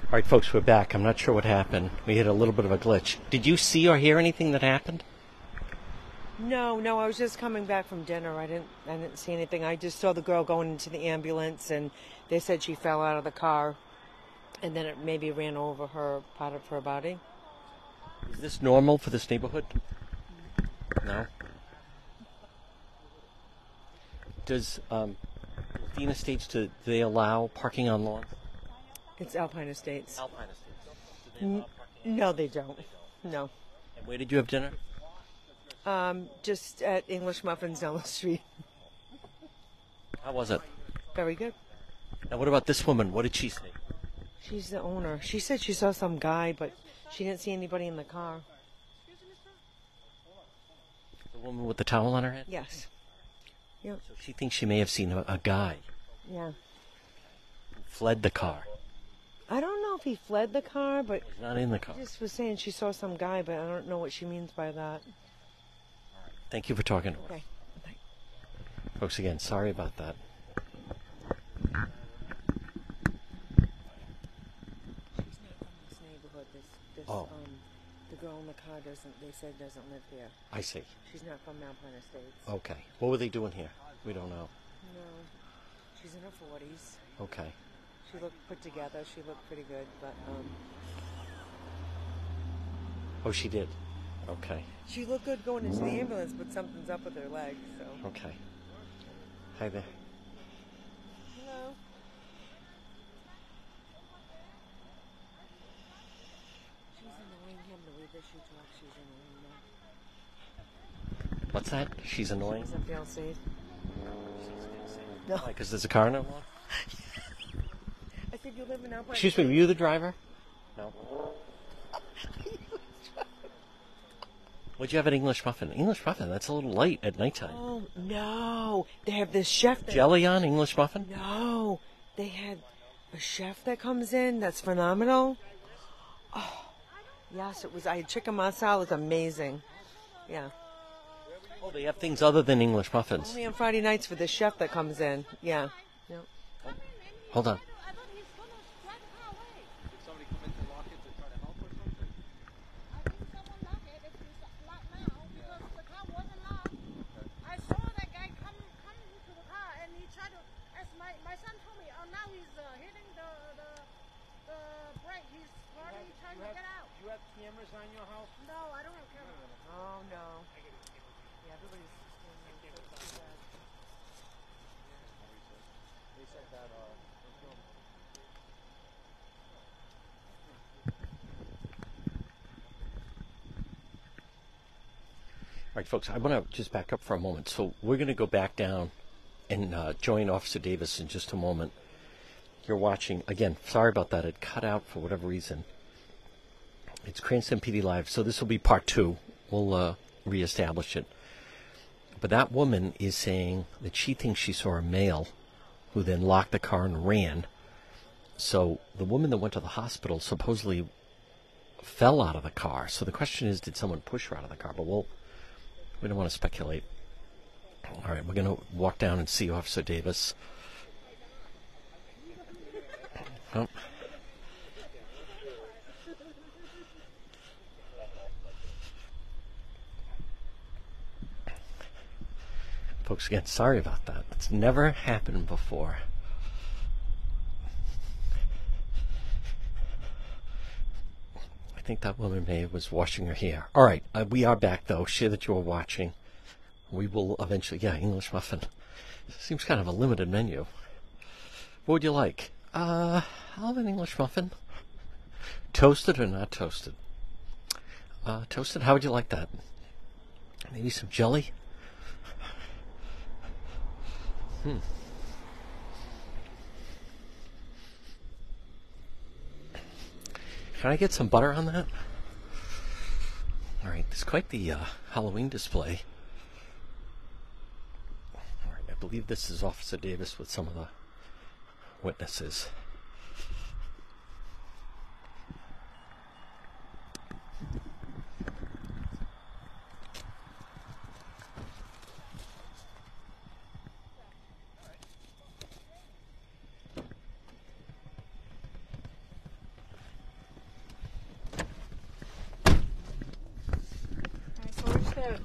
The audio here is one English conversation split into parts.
All right, folks, we're back. I'm not sure what happened. We had a little bit of a glitch. Did you see or hear anything that happened? No, no, I was just coming back from dinner. I didn't I didn't see anything. I just saw the girl going into the ambulance and they said she fell out of the car and then it maybe ran over her part of her body. Is this normal for this neighborhood? No. Does um, Dean Estates do, they allow parking on lawn? It's Alpine Estates. Alpine Estates. Do N- No, they don't. No. And where did you have dinner? Um, just at English Muffins down the street. How was it? Very good. Now, what about this woman? What did she say? She's the owner. She said she saw some guy, but she didn't see anybody in the car. The woman with the towel on her head? Yes. Yep. So she thinks she may have seen a, a guy Yeah. fled the car. I don't know if he fled the car, but He's not in the car. she just was saying she saw some guy, but I don't know what she means by that. Thank you for talking to us. Okay. Bye. Folks, again, sorry about that. She's not from this neighborhood. This, this, Oh. um, the girl in the car doesn't. They said doesn't live here. I see. She's not from Alpine Estates. Okay. What were they doing here? We don't know. No, she's in her forties. Okay. She looked put together. She looked pretty good, but um, Oh, she did. Okay. she looked good going into the ambulance. But something's up with her leg. So. Okay. Hi there. Hello. She's annoying him the way that she talks. She's annoying him. What's that? She's annoying. Is that the? No. Because there's a car no lawn? I said you live in Alpine. Excuse me, were you the driver? No. What'd you have an English muffin? English muffin, that's a little light at nighttime. Oh no! They have this chef. That, Jelly on English muffin? No, they had a chef that comes in. That's phenomenal. Oh, yes, it was. I had chicken masala. It was amazing. Yeah. Oh, they have things other than English muffins. Only on Friday nights for this chef that comes in. Yeah. Yep. Hold on. I thought he's gonna drive the car away. Did somebody come in to lock it to try to help or something? I think someone locked it if it's locked now because the car wasn't locked. I saw that guy come come into the car and he tried to. As my my son told me, oh now he's uh, hitting the the the brake. He's probably trying to get out. You have cameras on your house? No, I don't have camera. Oh no. Yeah, everybody's. They said that, uh, there's All right, folks, I want to just back up for a moment. So we're going to go back down and uh, join Officer Davis in just a moment. You're watching, again, sorry about that. It cut out for whatever reason. It's Cranston PD Live, so this will be part two. We'll uh, reestablish it. But that woman is saying that she thinks she saw a male who then locked the car and ran. So the woman that went to the hospital supposedly fell out of the car. So the question is, did someone push her out of the car? But we'll we don't want to speculate. All right, we're going to walk down and see Officer Davis. Oh. Folks, again, sorry about that. It's never happened before. I think that woman may was washing her hair. All right, uh, we are back though. Share that you are watching. We will eventually, yeah, English muffin. Seems kind of a limited menu. What would you like? Uh, I'll have an English muffin. Toasted or not toasted? Uh, toasted. How would you like that? Maybe some jelly. Hmm. Can I get some butter on that? All right, it's quite the uh, Halloween display. All right, I believe this is Officer Davis with some of the witnesses.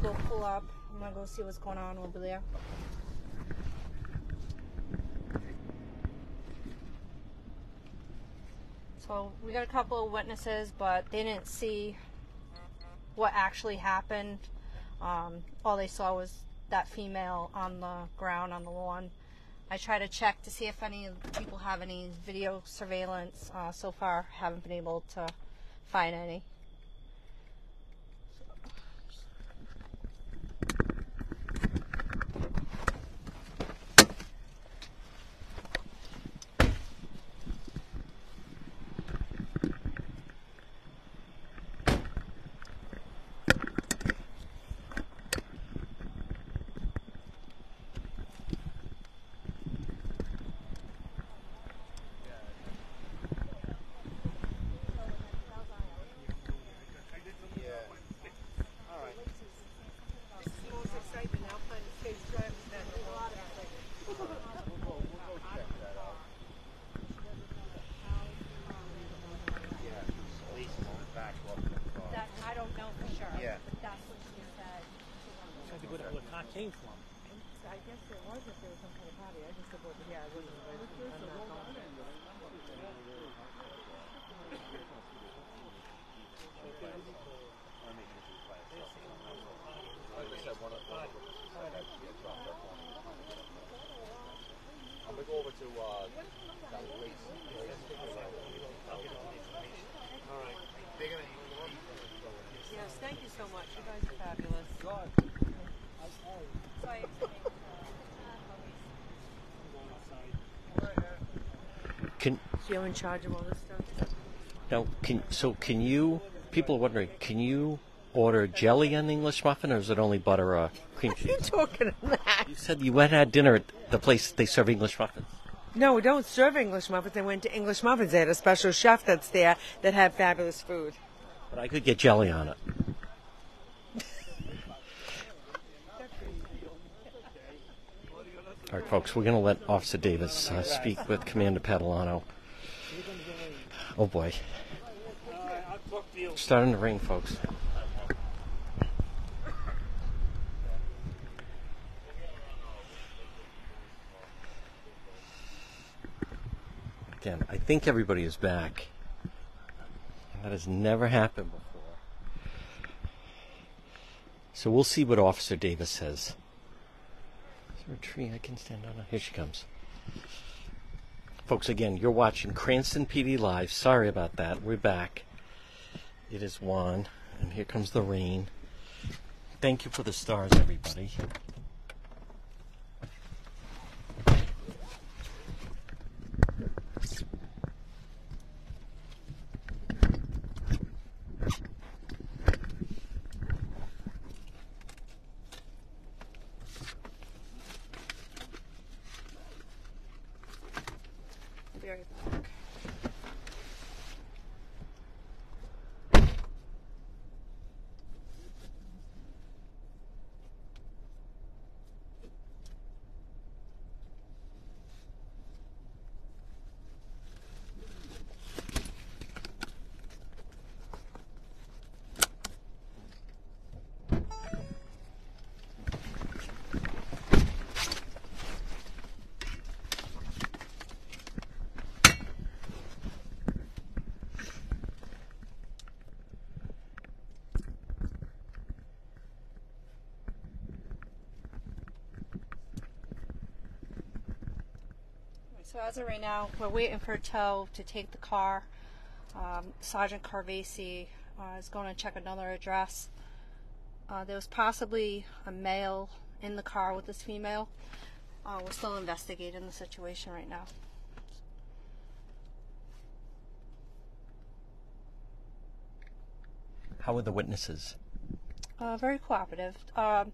go pull up. I'm gonna go see what's going on over there. So we got a couple of witnesses, but they didn't see what actually happened. Um, all they saw was that female on the ground on the lawn. I try to check to see if any people have any video surveillance. Uh, so far, haven't been able to find any. That I don't know for sure. Yeah. But that's what she said. Trying to go to where the car came from. I guess there was if there was some kind of party. I just about yeah, I wasn't invited. I'm not going. I'm gonna go over to uh, that place. They're gonna. Yes, thank you so much. You guys are fabulous. So I Can So you're in charge of all this stuff? now can so can you? People are wondering, can you order jelly on the English muffin, or is it only butter or cream are you cheese? talking that? You said you went and had dinner at the place they serve English muffins. No, we don't serve English muffins. They went to English muffins. They had a special chef that's there that had fabulous food. But I could get jelly on it. All right, folks, we're going to let Officer Davis uh, speak with Commander Padalano. Oh boy, you. starting to rain, folks. Again, I think everybody is back. That has never happened before. So we'll see what Officer Davis says. Is there a tree I can stand on? Here she comes. Folks, again, you're watching Cranston PD Live. Sorry about that. We're back. It is Juan, and here comes the rain. Thank you for the stars, everybody. be right back. Of right now, we're waiting for a tow to take the car. Um, Sergeant Carvesi uh, is going to check another address. Uh, there was possibly a male in the car with this female. Uh, we're still investigating the situation right now. How were the witnesses? Uh, very cooperative. Um,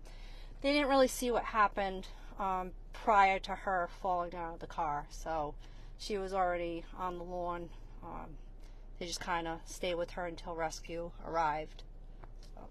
they didn't really see what happened um, prior to her falling out of the car, so she was already on the lawn. Um, they just kind of stayed with her until rescue arrived. So.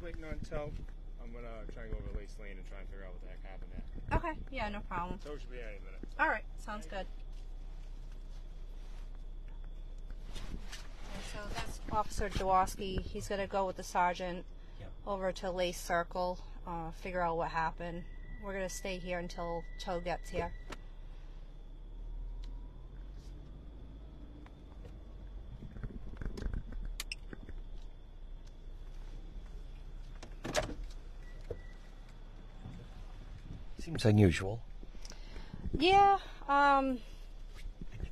Sitting on tow. I'm gonna try and go over to Lace Lane and try and figure out what the heck happened there. Okay. Yeah, no problem. Tow should be any minute. All right. Sounds good. And so that's Officer Jaworski. He's gonna go with the sergeant Yep. over to Lace Circle, uh, figure out what happened. We're gonna stay here until Tow gets here. Seems unusual. Yeah. Um.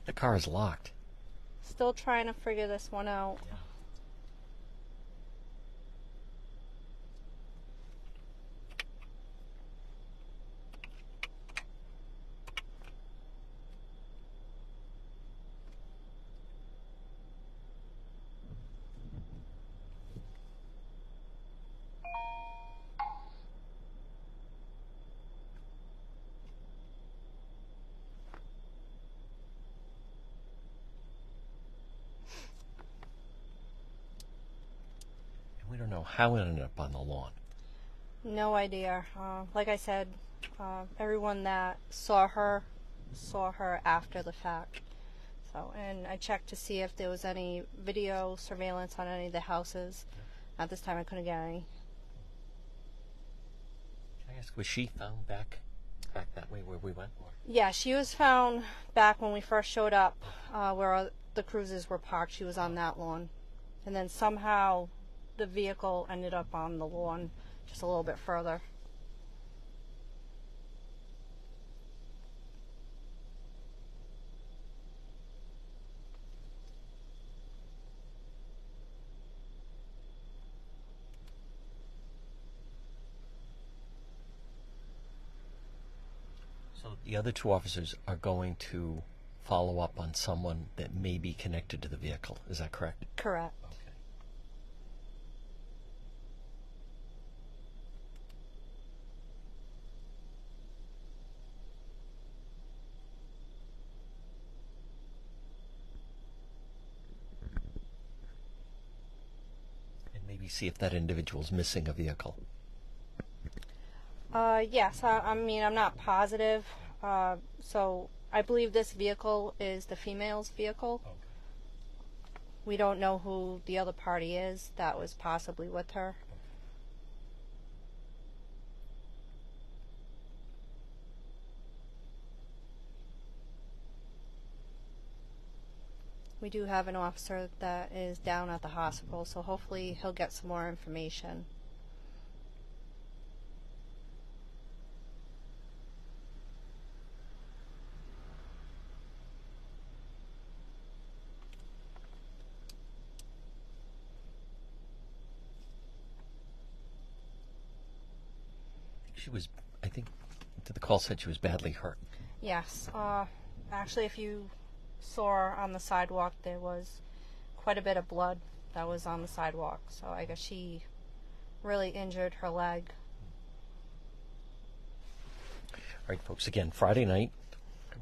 The car is locked. Still trying to figure this one out. How it ended up on the lawn. No idea. Uh, like I said, uh, everyone that saw her saw her after the fact. So, and I checked to see if there was any video surveillance on any of the houses. At this time, I couldn't get any. Can I ask, was she found back back that way where we went? Or? Yeah, she was found back when we first showed up, uh, where the cruises were parked. She was on that lawn, and then somehow the vehicle ended up on the lawn just a little bit further. So the other two officers are going to follow up on someone that may be connected to the vehicle. Is that correct? Correct. Maybe see if that individual's missing a vehicle. Uh, yes, I, I mean, I'm not positive. Uh, so I believe this vehicle is the female's vehicle. We don't know who the other party is that was possibly with her. We do have an officer that is down at the hospital, so hopefully he'll get some more information. She was, I think, to the call said she was badly hurt. Yes. Uh, actually, if you saw on the sidewalk, there was quite a bit of blood that was on the sidewalk. So I guess she really injured her leg. All right, folks, again, Friday night,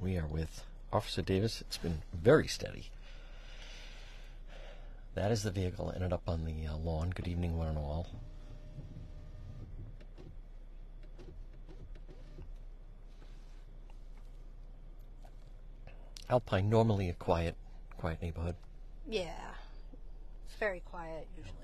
we are with Officer Davis. It's been very steady. That is the vehicle ended up on the uh, lawn. Good evening, one and all. Alpine, normally a quiet, quiet neighborhood. Yeah. It's very quiet usually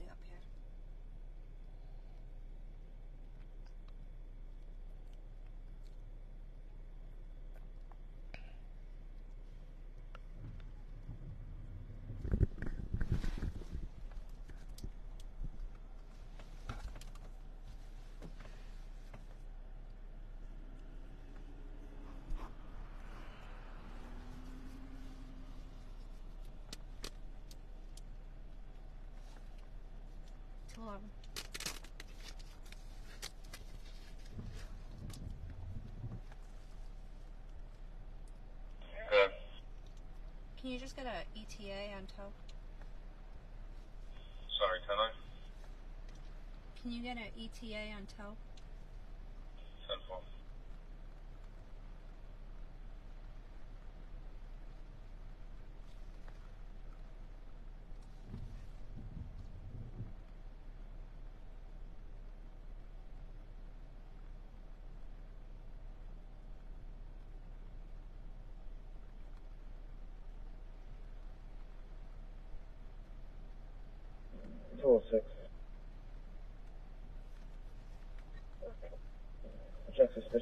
up here. It's 11. Good. Can you just get a ETA on tow? Sorry, ten nine. Can you get an ETA on tow?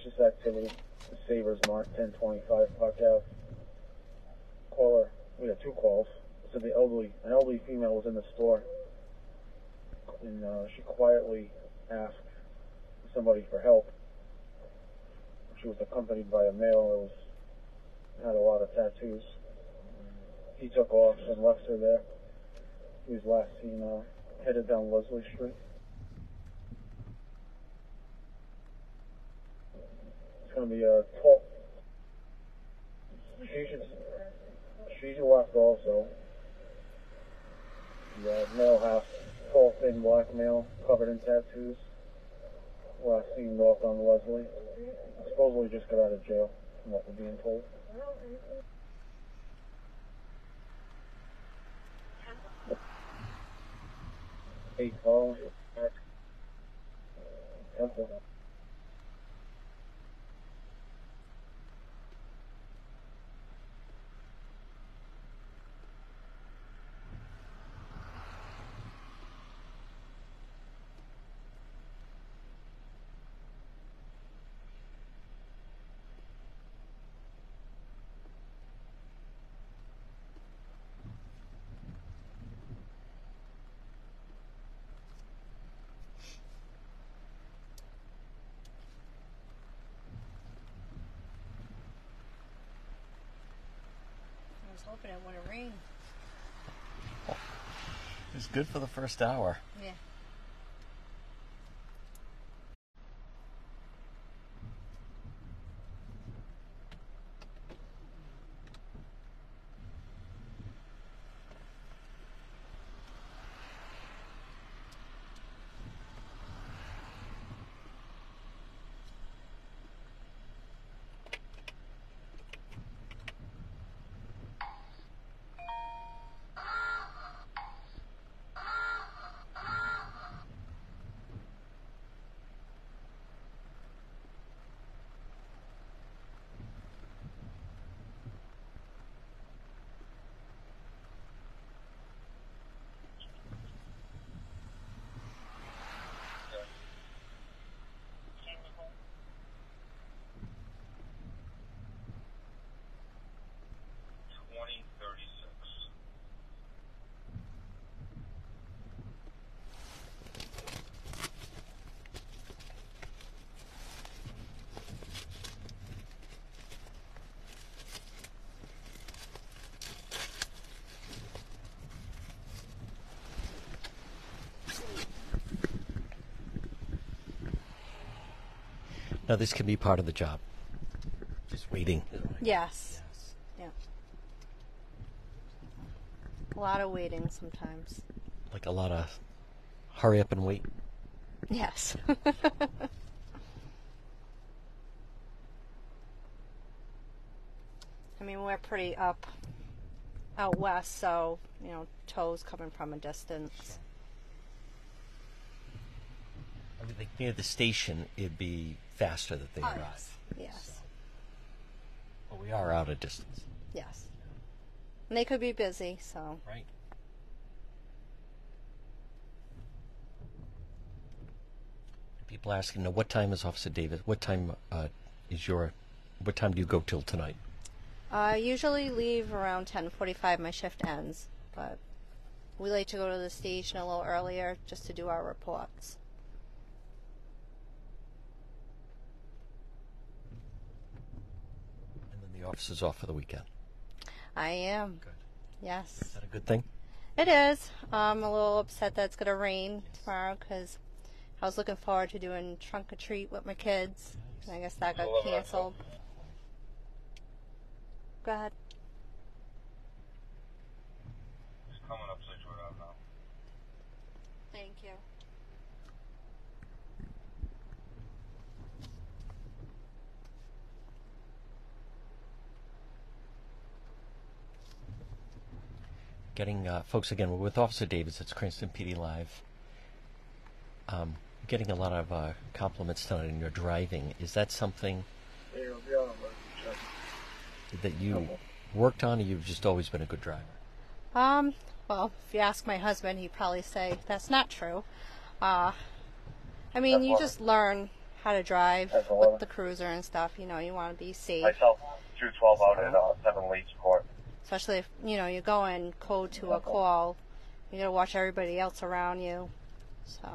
Suspicious activity. The Savers Mark 1025 Park Ave. Caller, we had two calls. So the elderly, an elderly female was in the store, and uh, she quietly asked somebody for help. She was accompanied by a male was had a lot of tattoos. He took off and left her there. He was last seen uh, headed down Leslie Street. Gonna be a tall. She should. She should left also. The uh, male half tall, thin black male covered in tattoos. Last seen north on Leslie. Supposedly just got out of jail, from what we're being told. Eight calls. Temple. I was hoping it wouldn't rain. It's good for the first hour. Yeah. Now, this can be part of the job. Just waiting. Yes. Yeah. A lot of waiting sometimes. Like a lot of hurry up and wait. Yes. I mean, we're pretty up out west, so, you know, tows coming from a distance. Like near the station, it'd be faster that they arrive. Yes. But we are out of distance, Yes. And they could be busy, so. right? People asking, now, what time is Officer Davis? What time uh, is your? What time do you go till tonight? I usually leave around 10:45. My shift ends, but we like to go to the station a little earlier just to do our reports. And then the officer's off for the weekend. I am. Good. Yes, Is that a good thing? it is. I'm a little upset that it's gonna rain tomorrow because I was looking forward to doing trunk or treat with my kids, and I guess that got canceled. Go ahead. It's coming up Scituate Ave now. Thank you. Getting uh, folks again. We're with Officer Davis. It's Cranston PD Live. Um, getting a lot of uh, compliments tonight in your driving. Is that something Yeah, yeah, I'm gonna check. that you worked on, or you've just always been a good driver? Um, well, if you ask my husband, he'd probably say that's not true. Uh, I mean, you just learn how to drive with the cruiser and stuff. You know, you want to be safe, Myself, 212 out at uh, 7 Leeds Court. Especially if you know you're going code to a call. You gotta watch everybody else around you. So.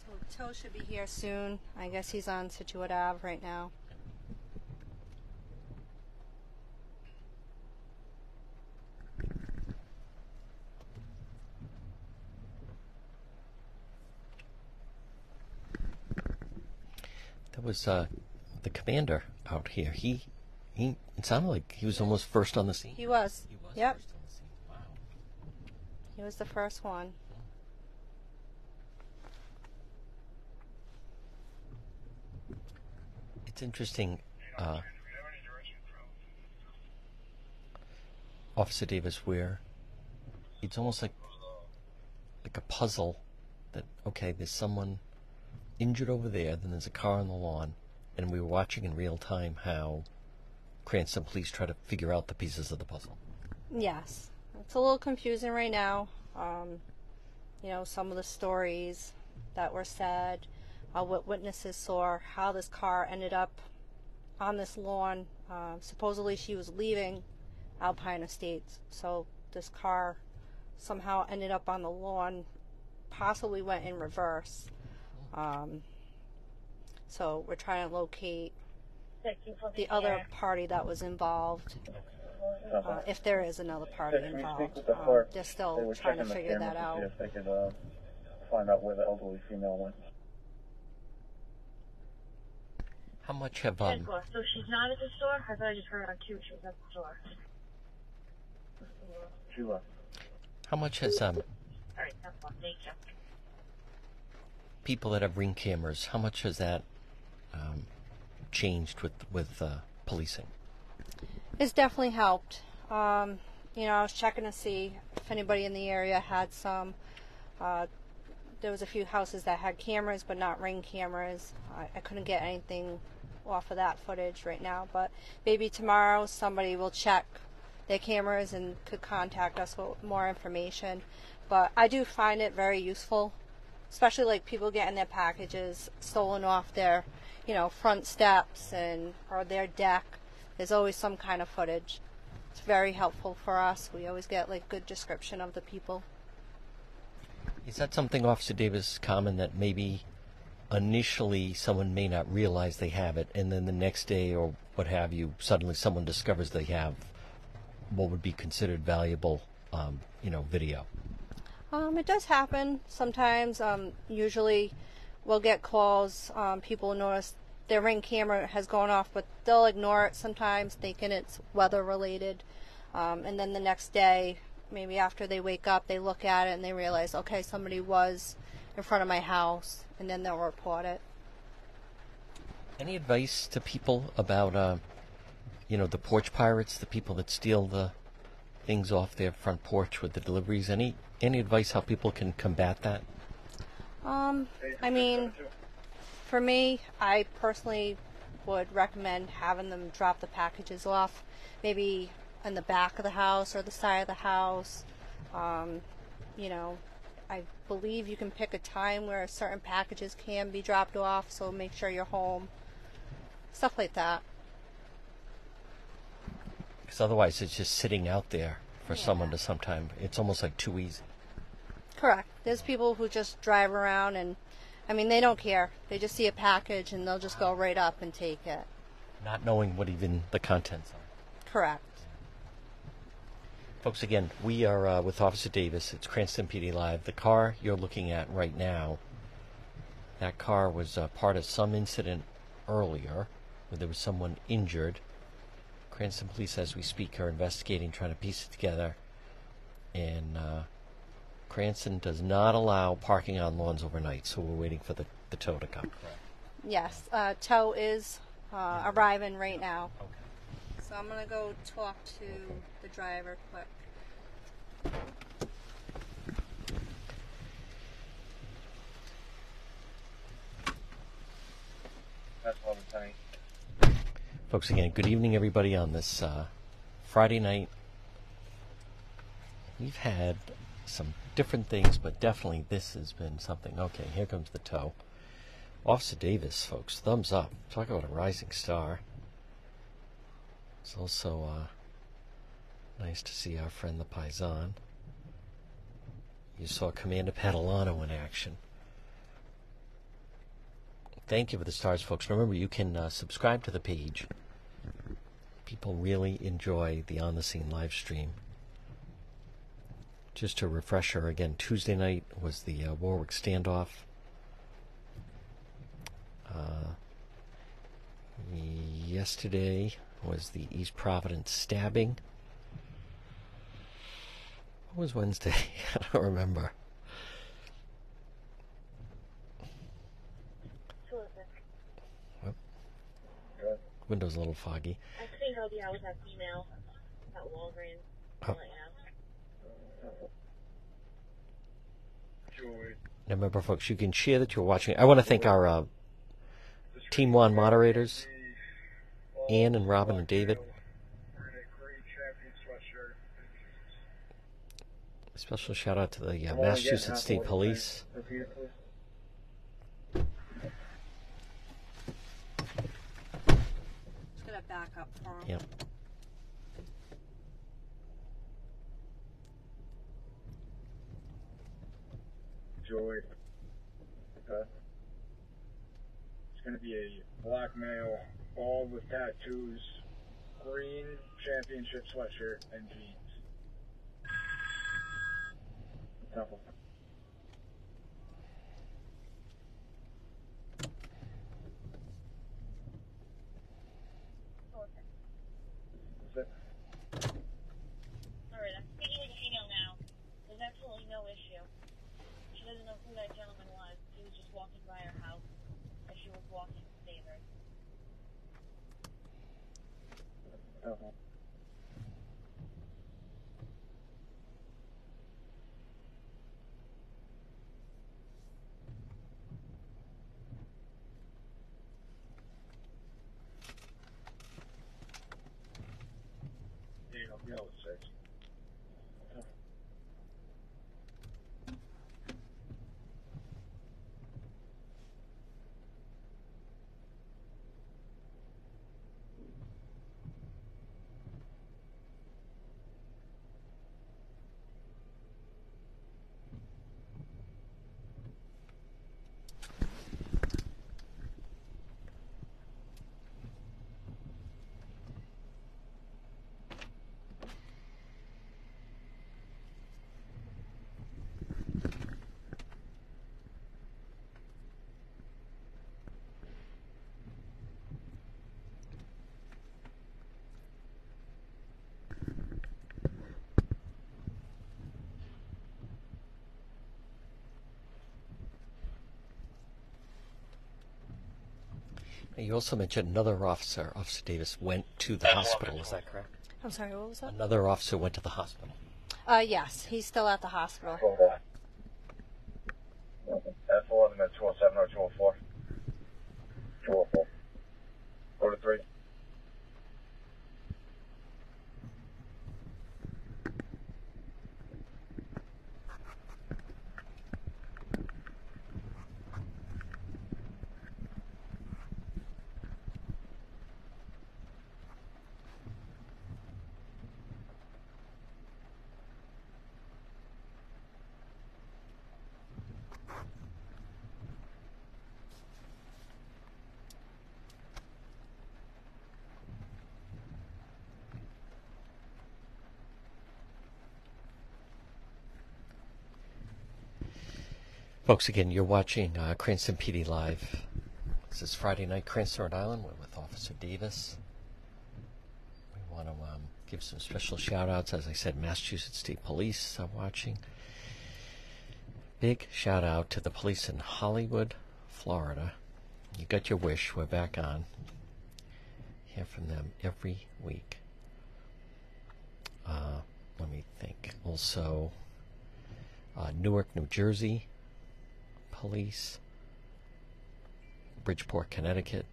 So Tow should be here soon. I guess he's on Scituate Ave right now. Was uh, the commander out here. He, he. It sounded like he was almost first on the scene. He was. He was Yep. first on the scene. Wow. He was the first one. It's interesting, uh, Officer Davis, where it's almost like like a puzzle that okay, there's someone injured over there, then there's a car on the lawn, and we were watching in real time how Cranston police try to figure out the pieces of the puzzle. Yes. It's a little confusing right now. Um, you know, some of the stories that were said, uh, what witnesses saw, how this car ended up on this lawn. Uh, supposedly she was leaving Alpine Estates, so this car somehow ended up on the lawn, possibly went in reverse. Um, so we're trying to locate the other party that was involved uh, if there is another party Can we speak involved. with the Um, clerk? they're They still were trying to checking the figure cameras that to out. See if they could uh, find out where the elderly female went. How much have Ten um, four. So she's not at the store? I thought I just heard on two she was at the store. She left. how much has um Alright, that's one. Thank you. People that have ring cameras? How much has that um, changed with with uh, policing? It's definitely helped. Um, you know, I was checking to see if anybody in the area had some. Uh, there was a few houses that had cameras, but not ring cameras. I, I couldn't get anything off of that footage right now, but maybe tomorrow somebody will check their cameras and could contact us with more information. But I do find it very useful, especially like people getting their packages stolen off their, you know, front steps and or their deck. There's always some kind of footage. It's very helpful for us. We always get like good description of the people. Is that something, Officer Davis, common that maybe initially someone may not realize they have it, and then the next day or what have you, suddenly someone discovers they have what would be considered valuable, um, you know, video? Um, it does happen sometimes. Um, usually, we'll get calls. Um, people notice their ring camera has gone off, but they'll ignore it sometimes, thinking it's weather related. Um, and then the next day, maybe after they wake up, they look at it and they realize, okay, somebody was in front of my house, and then they'll report it. Any advice to people about, uh, you know, the porch pirates, the people that steal the things off their front porch with the deliveries? Any any advice how people can combat that? Um, I mean, for me, I personally would recommend having them drop the packages off, maybe in the back of the house or the side of the house. Um, you know, I believe you can pick a time where certain packages can be dropped off, so make sure you're home. Stuff like that. Because otherwise, it's just sitting out there for someone to sometime. It's almost like too easy. Correct. There's people who just drive around and, I mean, they don't care. They just see a package and they'll just go right up and take it. not knowing what even the contents are. Correct. Folks, again, we are uh, with Officer Davis. It's Cranston PD Live. The car you're looking at right now, that car was uh, part of some incident earlier where there was someone injured. Cranston police, as we speak, are investigating, trying to piece it together. And uh, Cranston does not allow parking on lawns overnight, so we're waiting for the, the tow to come. Yes, uh, Tow is uh, arriving right now. Okay. So I'm gonna go talk to the driver quick. That's 1110. Folks, again, good evening, everybody, on this uh, Friday night. We've had some different things, but definitely this has been something. Okay, here comes the tow. Officer Davis, folks, thumbs up. Talk about a rising star. It's also uh, nice to see our friend the Paisan. You saw Commander Padalano in action. Thank you for the stars, folks. Remember, you can uh, subscribe to the page. People really enjoy the on the scene live stream. Just a refresher again, Tuesday night was the uh, Warwick standoff. Uh, yesterday was the East Providence stabbing. What was Wednesday? I don't remember. Window's a little foggy. I think I'll be out with that female at Walgreens. I'll let you know. Joey. Now remember, folks, you can share that you're watching. I want to thank our uh, Team One moderators, Ann and Robin and David. A gray champion sweatshirt. Special shout out to the uh, I'm only getting Massachusetts State what you're Police. saying. Repeat it, please. Just gonna back up for him. Yep. Joey. Okay. Uh, it's gonna be a black male, bald with tattoos, green championship sweatshirt, and jeans. Temple. Is it? Alright, I'm speaking with the female now. There's absolutely no issue. She doesn't know who that gentleman was. He was just walking by her house as she was walking to save her. Temple. There you go. Yeah, it's six. You also mentioned another officer, Officer Davis, went to the hospital. Is that correct? I'm sorry, what was that? Another officer went to the hospital. Uh, yes, he's still at the hospital. F11 at 207 or 204. 204. Go to 3. Folks, again, you're watching uh, Cranston PD Live. This is Friday night, Cranston, Rhode Island. We're with Officer Davis. We want to um, give some special shout outs. As I said, Massachusetts State Police are watching. Big shout out to the police in Hollywood, Florida. You got your wish. We're back on. Hear from them every week. Uh, let me think. Also, uh, Newark, New Jersey Police, Bridgeport, Connecticut,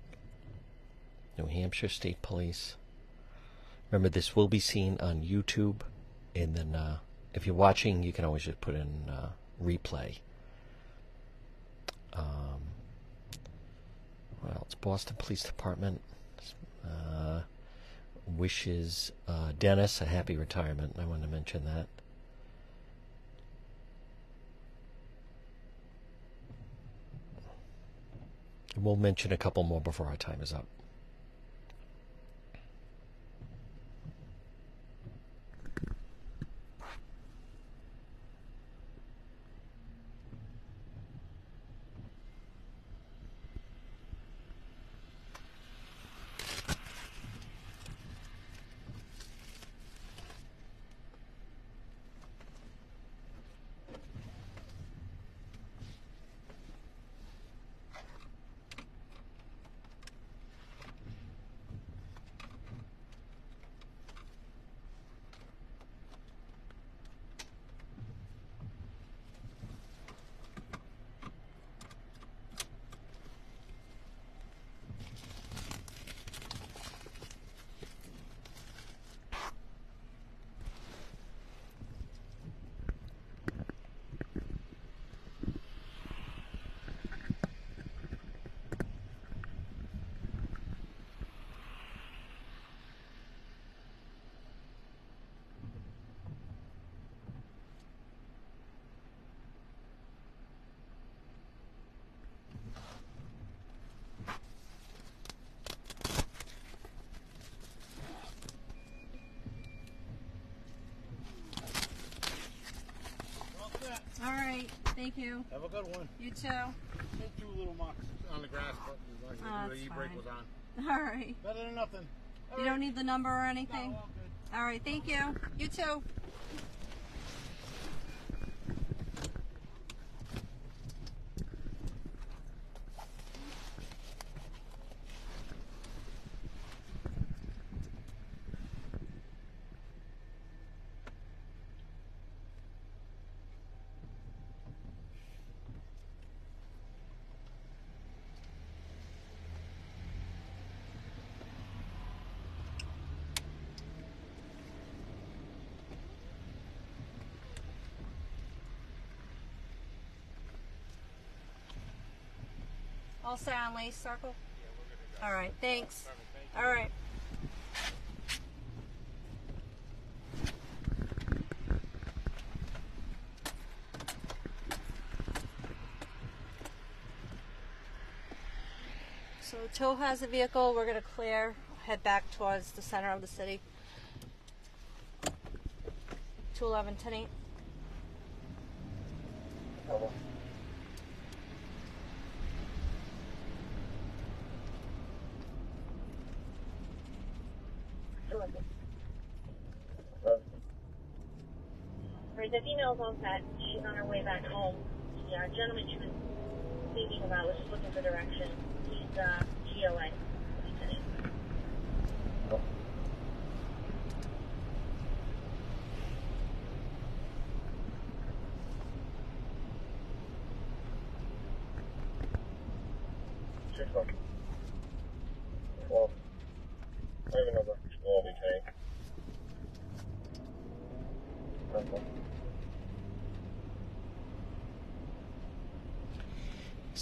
New Hampshire State Police. Remember, this will be seen on YouTube, and then uh, if you're watching, you can always just put in uh, replay. Um, what else? Boston Police Department uh, wishes uh, Dennis a happy retirement. I want to mention that. And we'll mention a couple more before our time is up. All right. Thank you. Have a good one. You too. Two little marks on the grass, but oh, like Oh, the e-brake was on. All right. Better than nothing. All You right. don't need the number or anything? No, all. All right. Thank you. You too. sound, Lee? Circle? Yeah, All right, thanks. Thank All right. So tow has a vehicle. We're going to clear, head back towards the center of the city. 211 10 8. tells us that she's on her way back home. The uh, gentleman she was speaking about was just looking for directions. He's uh,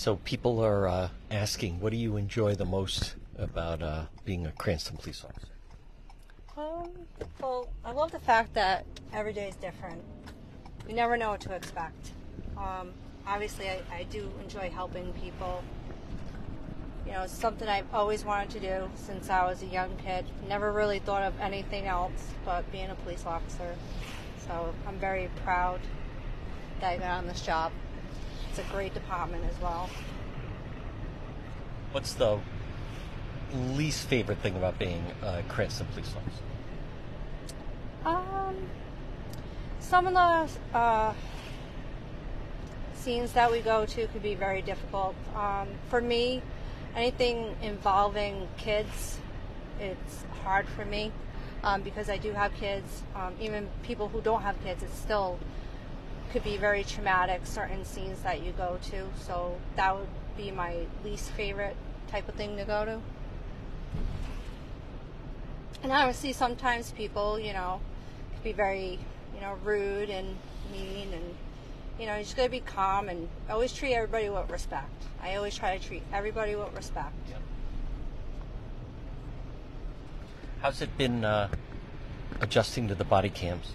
So people are uh, asking, what do you enjoy the most about uh, being a Cranston police officer? Um, well, I love the fact that every day is different. You never know what to expect. Um, obviously, I, I do enjoy helping people. You know, it's something I've always wanted to do since I was a young kid. Never really thought of anything else but being a police officer. So I'm very proud that I got on this job. A great department as well. What's the least favorite thing about being a Cranston police officer? Um, some of the uh, scenes that we go to could be very difficult. Um, for me, anything involving kids, it's hard for me um, because I do have kids. Um, even people who don't have kids, it's still could be very traumatic. Certain scenes that you go to, so that would be my least favorite type of thing to go to. And obviously, sometimes people, you know, can be very, you know, rude and mean, and you know, you just gotta be calm and always treat everybody with respect. I always try to treat everybody with respect. How's it been uh, adjusting to the body cams?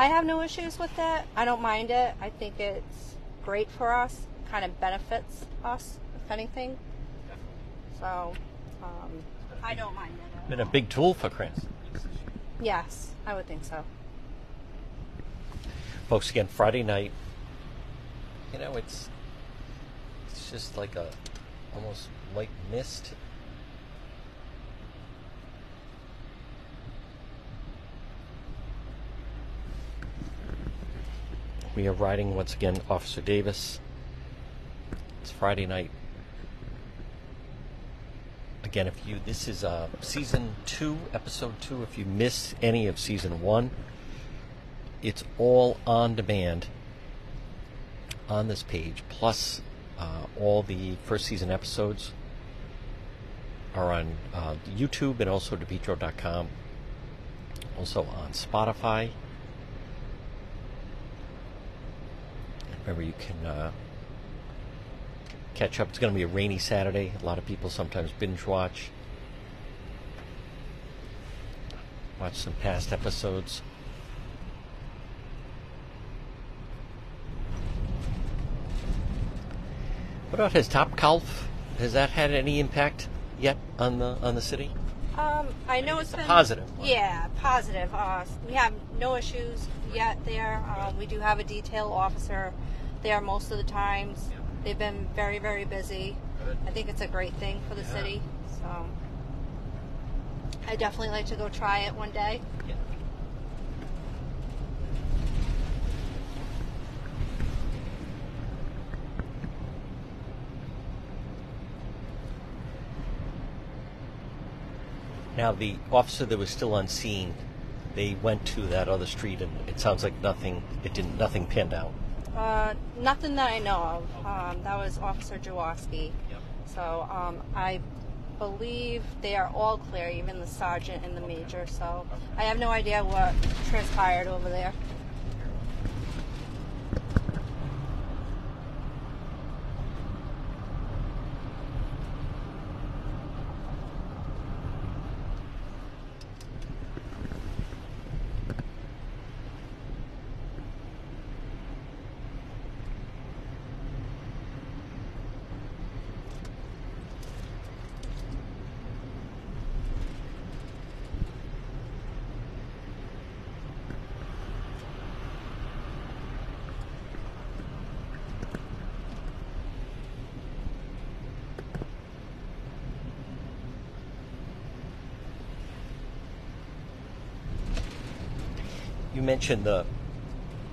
I have no issues with it. I don't mind it. I think it's great for us. Kind of benefits us, if anything. So, um, I don't mind it. at Been a big tool for Cranston. Yes, I would think so. Folks, again, Friday night. You know, it's it's just like a almost white mist. We are riding once again, Officer Davis. It's Friday night. Again, if you this is uh, season two, episode two. If you miss any of season one, it's all on demand on this page. Plus, uh, all the first season episodes are on uh, YouTube and also DePetro.com. Also on Spotify. Remember, you can uh, catch up. It's going to be a rainy Saturday. A lot of people sometimes binge watch. Watch some past episodes. What about his top calf? Has that had any impact yet on the on the city? Um, I know it's been positive one. Yeah, positive. Uh, we have no issues yet there. Um, we do have a detail officer there most of the times. They've been very, very busy. Good. I think it's a great thing for the Yeah. city. So I definitely like to go try it one day. Yeah. Now, the officer that was still on scene, they went to that other street, and it sounds like nothing. It didn't. Nothing panned out. Uh, nothing that I know of. Um, that was Officer Jaworski. Yep. So um, I believe they are all clear, even the sergeant and the major. So I have no idea what transpired over there. Mentioned the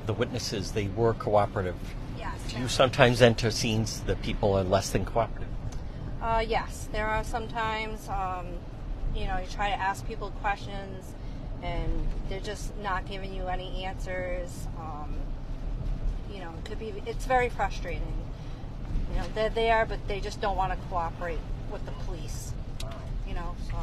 the witnesses. They were cooperative. Yes. Do you sometimes enter scenes that people are less than cooperative? Uh, yes, there are sometimes, um, you know, you try to ask people questions and they're just not giving you any answers. Um, you know, it could be, it's very frustrating. You know, they're there, but they just don't want to cooperate with the police. You know, so.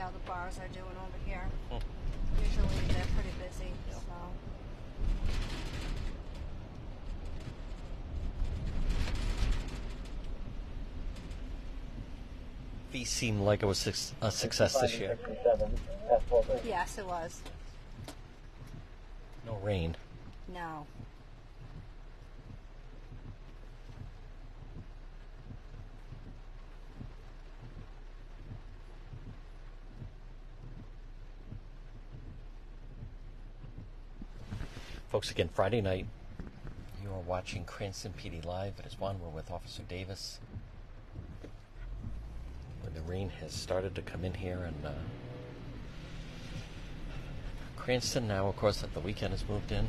Other bars are doing over here. Hmm. Usually they're pretty busy. So seemed like it was a success this year. 67, past 12. yes, it was. No rain. No. Folks, again, Friday night, you are watching Cranston PD Live. It is one. We're with Officer Davis. When the rain has started to come in here, and uh, Cranston now, of course, at the weekend has moved in.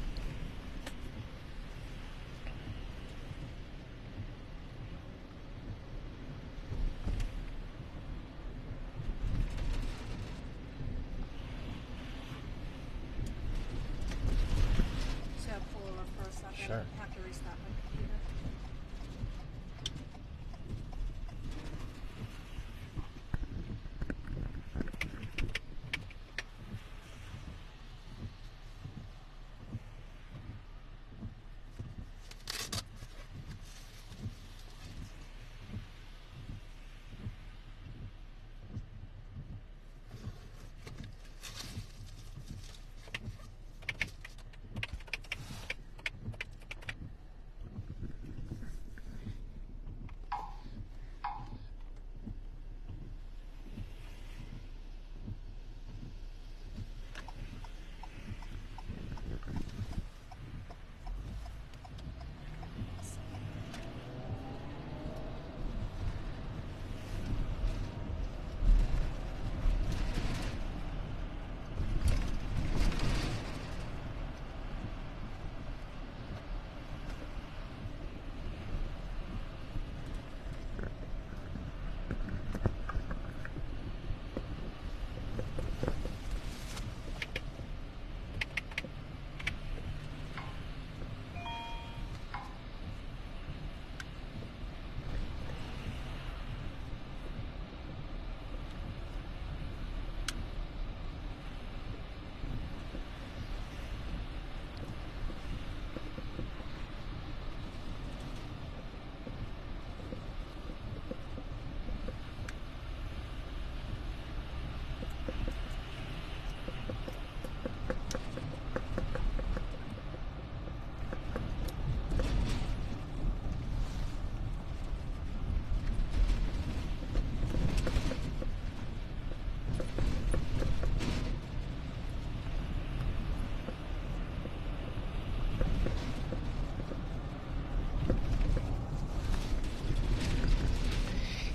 Just gotta pull over for a second. Sure.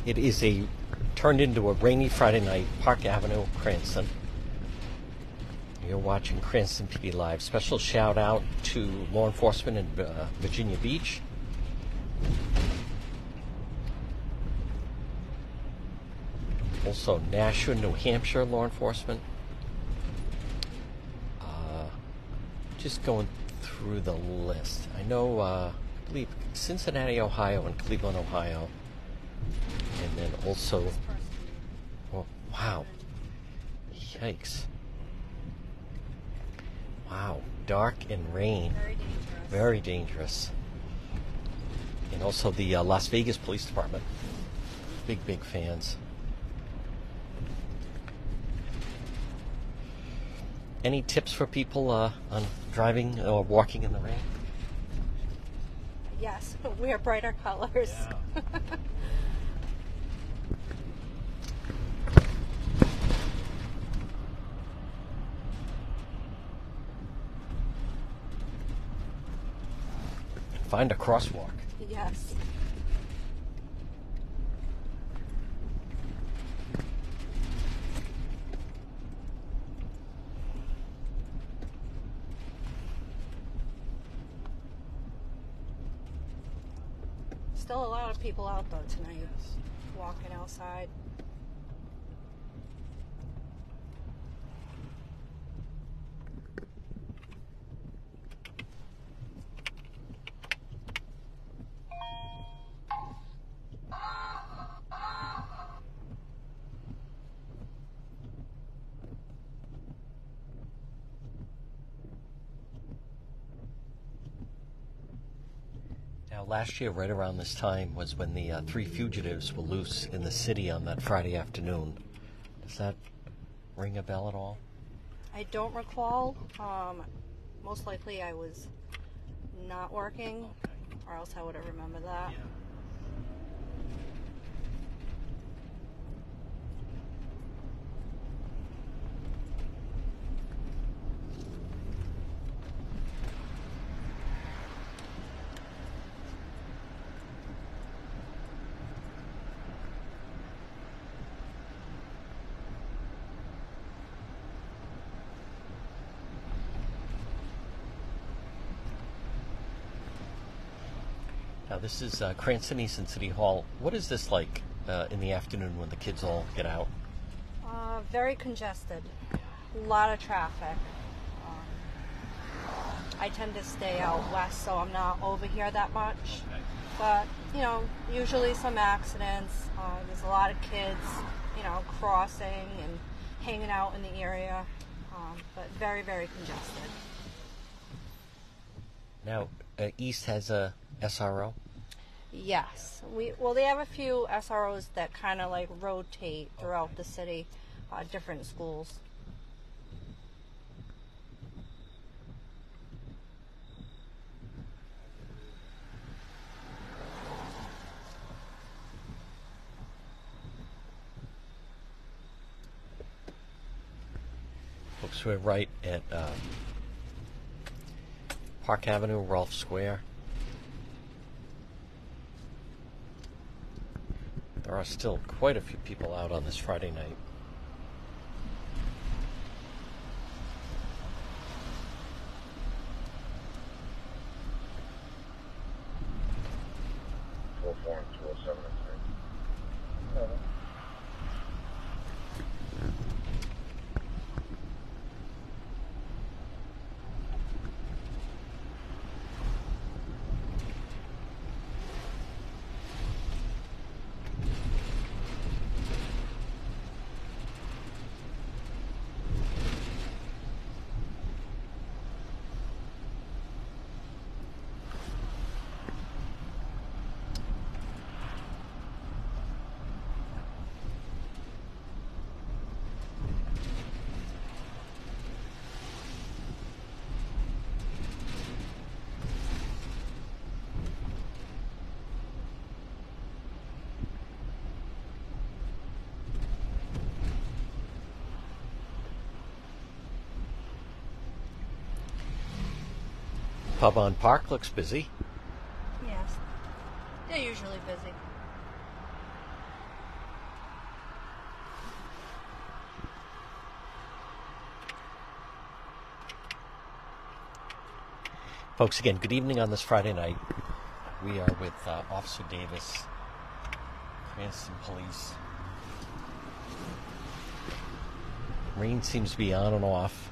It is a turned into a rainy Friday night, Park Avenue, Cranston. You're watching Cranston PD Live. Special shout out to law enforcement in uh, Virginia Beach. Also, Nashua, New Hampshire law enforcement. Uh, just going through the list. I know, uh, I believe Cincinnati, Ohio, and Cleveland, Ohio. And then also, oh, wow. Yikes. Wow. Dark and rain. Very dangerous. Very dangerous. And also the uh, Las Vegas Police Department. Big, big fans. Any tips for people uh, on driving or walking in the rain? Yes, wear brighter colors. Find a crosswalk. yes. Still a lot of people out though tonight, walking outside. Now, last year, right around this time, was when the uh, three fugitives were loose in the city on that Friday afternoon. Does that ring a bell at all? I don't recall. Um, most likely I was not working, or else I would have remembered that. Now, this is uh, Cranston Easton City Hall. What is this like uh, in the afternoon when the kids all get out? Uh, very congested. A lot of traffic. Um, I tend to stay out west, so I'm not over here that much. But, you know, usually some accidents. Uh, there's a lot of kids, you know, crossing and hanging out in the area. Um, but very, very congested. Now, uh, East has a SRO. Yes, we well they have a few SROs that kind of like rotate throughout the city, uh, different schools. Folks, we're right at uh, Park Avenue, Rolfe Square. Are still quite a few people out on this Friday night. Two oh four and two oh seven and three. Pub on Park looks busy. Yes, they're usually busy. Folks, again, good evening on this Friday night. We are with uh, Officer Davis, Cranston Police. Rain seems to be on and off.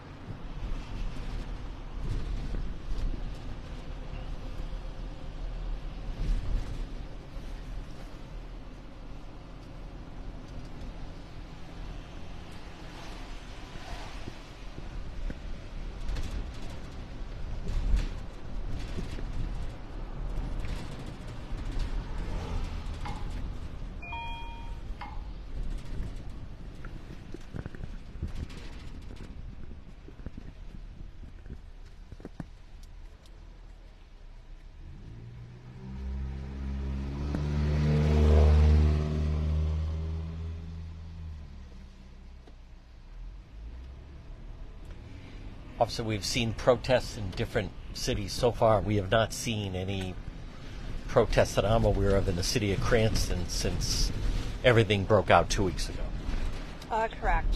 Officer, we've seen protests in different cities so far. We have not seen any protests that I'm aware of in the city of Cranston since everything broke out two weeks ago. Uh, correct.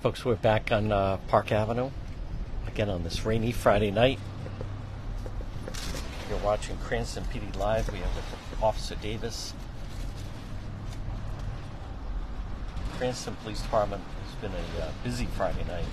Folks, we're back on uh, Park Avenue again on this rainy Friday night. You're watching Cranston PD Live. We have Officer Davis. Cranston Police Department has been a uh, busy Friday night.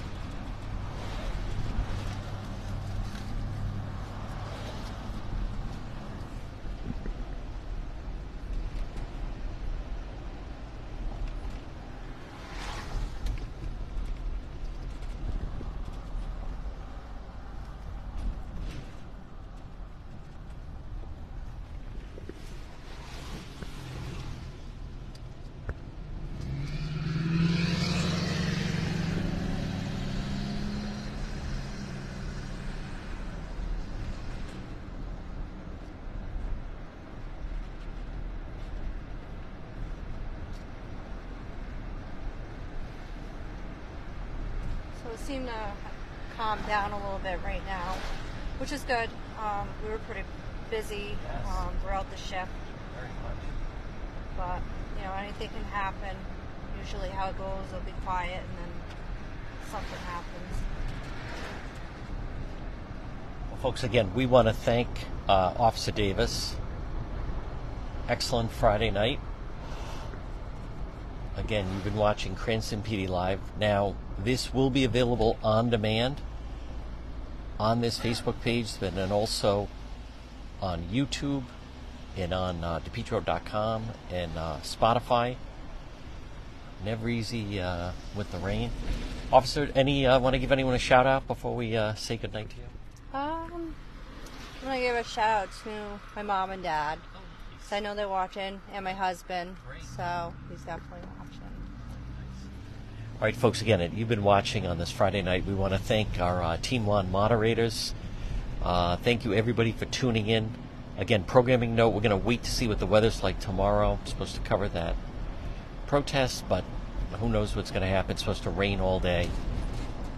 Seemed to calm down a little bit right now, which is good. Um, we were pretty busy um, throughout the shift, Very much. but you know anything can happen. Usually, how it goes, it'll be quiet, and then something happens. Well, folks, again, we want to thank uh, Officer Davis. Excellent Friday night. Again, you've been watching Cranston PD Live. Now, this will be available on demand on this Facebook page, but then also on YouTube and on uh, DePetro.com and uh, Spotify. Never easy uh, with the rain. Officer, any uh, want to give anyone a shout out before we uh, say goodnight to you? Um, I'm gonna give a shout out to my mom and dad. 'Cause I know they're watching, and my husband. So he's definitely watching. All right, folks, again, you've been watching on this Friday night. We want to thank our uh, Team One moderators. Uh, thank you, everybody, for tuning in. Again, programming note we're going to wait to see what the weather's like tomorrow. We're supposed to cover that protest, but who knows what's going to happen. It's supposed to rain all day.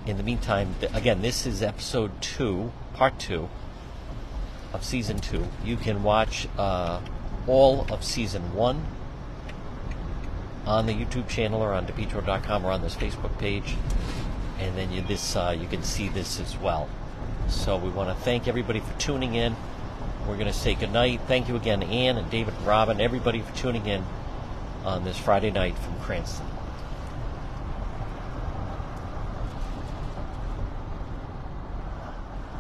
In the meantime, th- again, this is episode two, part two of season two. You can watch uh, all of season one on the YouTube channel or on DePetro.com or on this Facebook page. And then you, this uh, you can see this as well. So we want to thank everybody for tuning in. We're going to say goodnight. Thank you again, Ann and David and Robin, everybody for tuning in on this Friday night from Cranston.